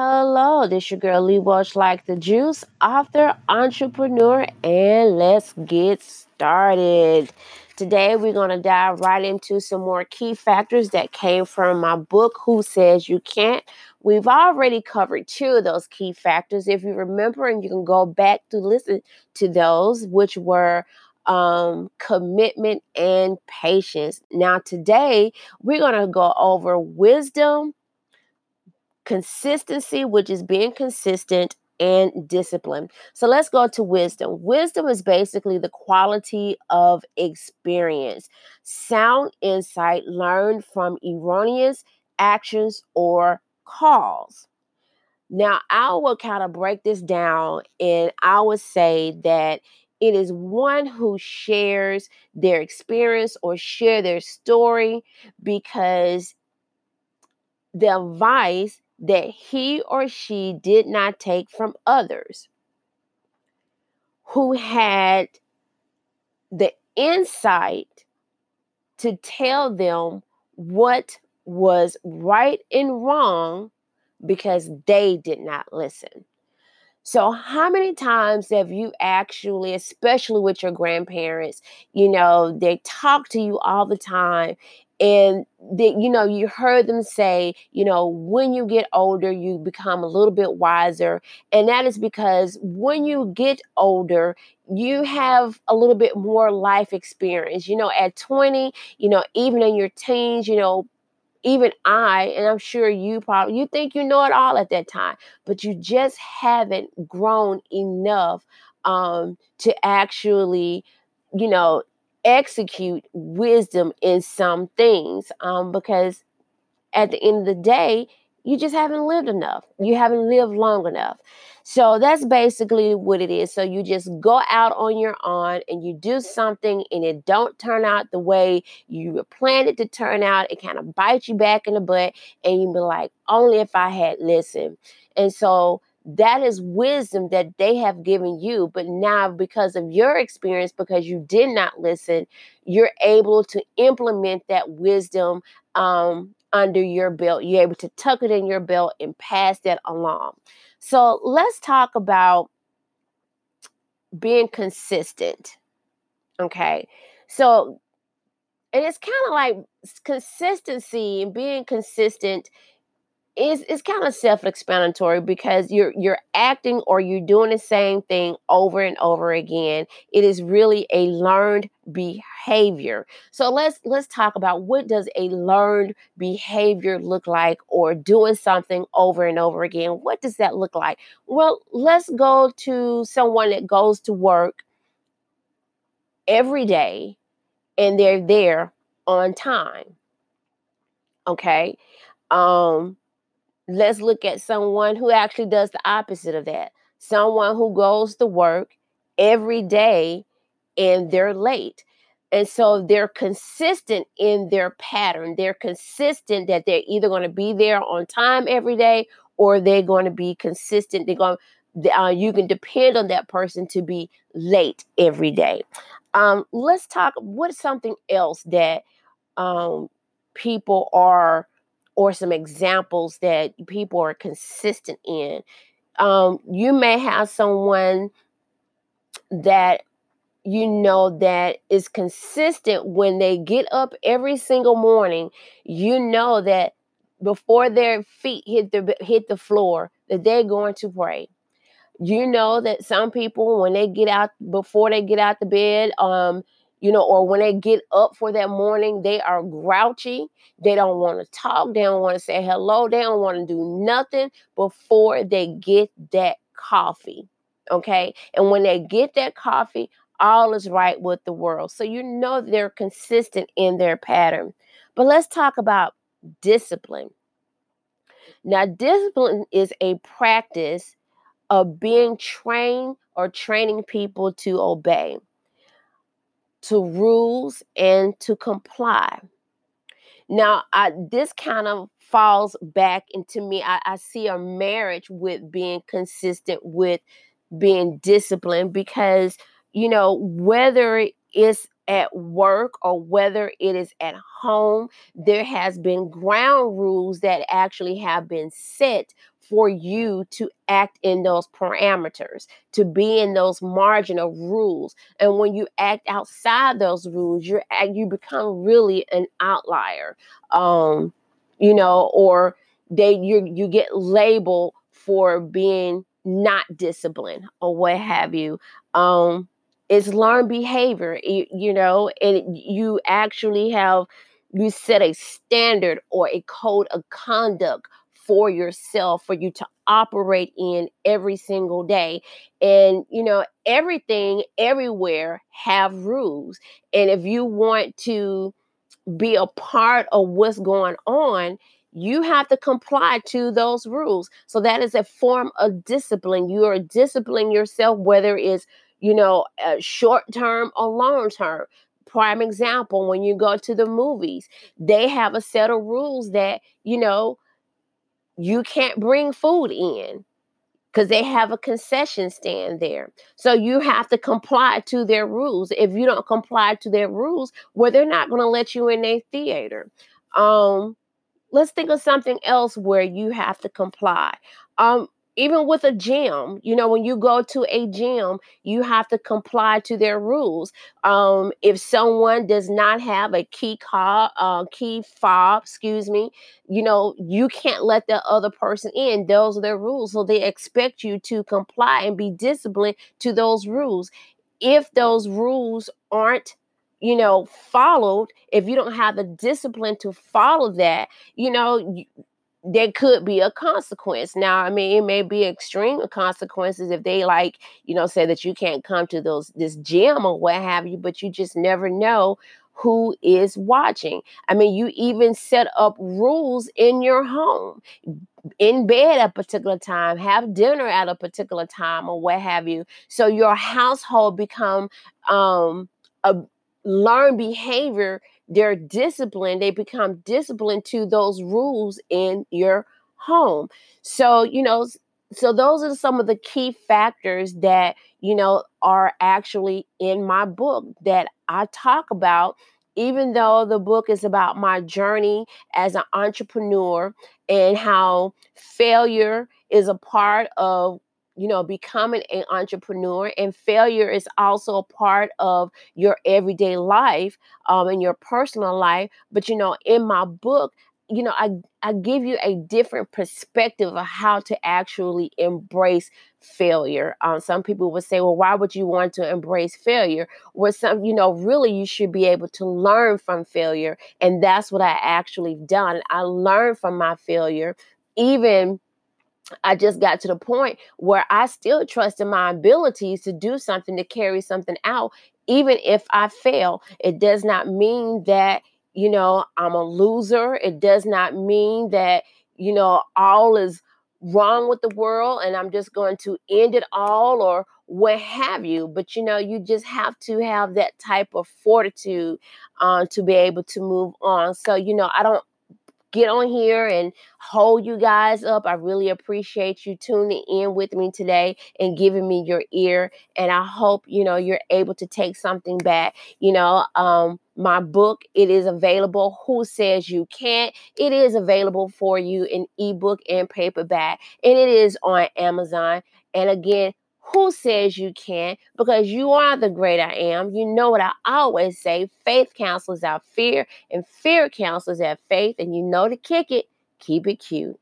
Hello. This your girl Lee Welch, like the juice, author, entrepreneur, and let's get started. Today, we're going to dive right into some more key factors that came from my book, Who Says You Can't. We've already covered two of those key factors. If you remember, and you can go back to listen to those, which were um, commitment and patience. Now, today, we're going to go over wisdom consistency, which is being consistent, and discipline. So let's go to wisdom. Wisdom is basically the quality of experience, sound insight learned from erroneous actions or calls. Now, I will kind of break this down and I would say that it is one who shares their experience or share their story because the advice that he or she did not take from others who had the insight to tell them what was right and wrong because they did not listen. So, how many times have you actually, especially with your grandparents, you know, they talk to you all the time and that you know you heard them say you know when you get older you become a little bit wiser and that is because when you get older you have a little bit more life experience. You know at 20 you know even in your teens you know even I, and I'm sure you probably you think you know it all at that time, but you just haven't grown enough um, to actually, you know, execute wisdom in some things um, because at the end of the day, you just haven't lived enough. You haven't lived long enough. So that's basically what it is. So you just go out on your own and you do something and it don't turn out the way you planned it to turn out. It kind of bites you back in the butt and you be like, only if I had listened. And so that is wisdom that they have given you. But now, because of your experience, because you did not listen, you're able to implement that wisdom um, under your belt. You're able to tuck it in your belt and pass that along. So let's talk about being consistent. Okay. So, and it's kind of like consistency and being consistent is is kind of self-explanatory because you're you're acting or you're doing the same thing over and over again. It is really a learned behavior. So let's let's talk about what does a learned behavior look like or doing something over and over again. What does that look like? Well, let's go to someone that goes to work every day and they're there on time. Okay? Um let's look at someone who actually does the opposite of that. Someone who goes to work every day and they're late. And so they're consistent in their pattern. They're consistent that they're either going to be there on time every day or they're going to be consistent. They're going uh, you can depend on that person to be late every day. Um, let's talk. What's something else that um, people are or some examples that people are consistent in. Um, you may have someone that you know that is consistent when they get up every single morning. You know that before their feet hit the hit the floor, that they're going to pray. You know that some people when they get out before they get out the bed, um, you know, or when they get up for that morning, they are grouchy. They don't want to talk. They don't want to say hello. They don't want to do nothing before they get that coffee. Okay. And when they get that coffee, all is right with the world. So you know they're consistent in their pattern. But let's talk about discipline. Now, discipline is a practice of being trained or training people to obey to rules and to comply. Now, I, this kind of falls back into me. I, I see a marriage with being consistent with being disciplined because, you know, whether it's at work or whether it is at home, there has been ground rules that actually have been set for you to act in those parameters, to be in those marginal rules. And when you act outside those rules, you're you become really an outlier. Um, you know, or they you you get labeled for being not disciplined or what have you. Um, it's learned behavior, you, you know, and you actually have you set a standard or a code of conduct for yourself for you to operate in every single day. And you know everything everywhere have rules. And if you want to be a part of what's going on you have to comply to those rules. So that is a form of discipline. You are disciplining yourself whether it's you know uh, short term or long term. Prime example when you go to the movies they have a set of rules that you know you can't bring food in because they have a concession stand there. So you have to comply to their rules. If you don't comply to their rules, well, they're not going to let you in their theater. Um, let's think of something else where you have to comply. Um, even with a gym, you know, when you go to a gym, you have to comply to their rules. Um, if someone does not have a key card, uh, key fob, excuse me, you know, you can't let the other person in. Those are their rules. So they expect you to comply and be disciplined to those rules. If those rules aren't you know followed if you don't have the discipline to follow that you know there could be a consequence. Now, I mean, it may be extreme consequences if they like, you know, say that you can't come to those this gym or what have you, but you just never know who is watching. I mean, you even set up rules in your home. In bed at a particular time, have dinner at a particular time, or what have you. So your household become um, a learned behavior they're disciplined, they become disciplined to those rules in your home. So, you know, so those are some of the key factors that, you know, are actually in my book that I talk about even though the book is about my journey as an entrepreneur and how failure is a part of you know, becoming an entrepreneur. And failure is also a part of your everyday life um, and your personal life. But, you know, in my book, you know, I, I give you a different perspective of how to actually embrace failure. Um, some people would say, well, why would you want to embrace failure? Well, some, you know, really you should be able to learn from failure. And that's what I actually done. I learned from my failure, even I just got to the point where I still trust in my abilities to do something to carry something out, even if I fail. It does not mean that, you know, I'm a loser. It does not mean that, you know, all is wrong with the world and I'm just going to end it all or what have you. But, you know, you just have to have that type of fortitude uh, to be able to move on. So, you know, I don't get on here and hold you guys up. I really appreciate you tuning in with me today and giving me your ear. And I hope, you know, you're able to take something back. You know, um, my book, it is available. Who says you can't? It is available for you in ebook and paperback, and it is on Amazon. And again, who says you can't? Because you are the great I am. You know what I always say faith cancels out fear, and fear cancels out faith. And you know to kick it, keep it cute.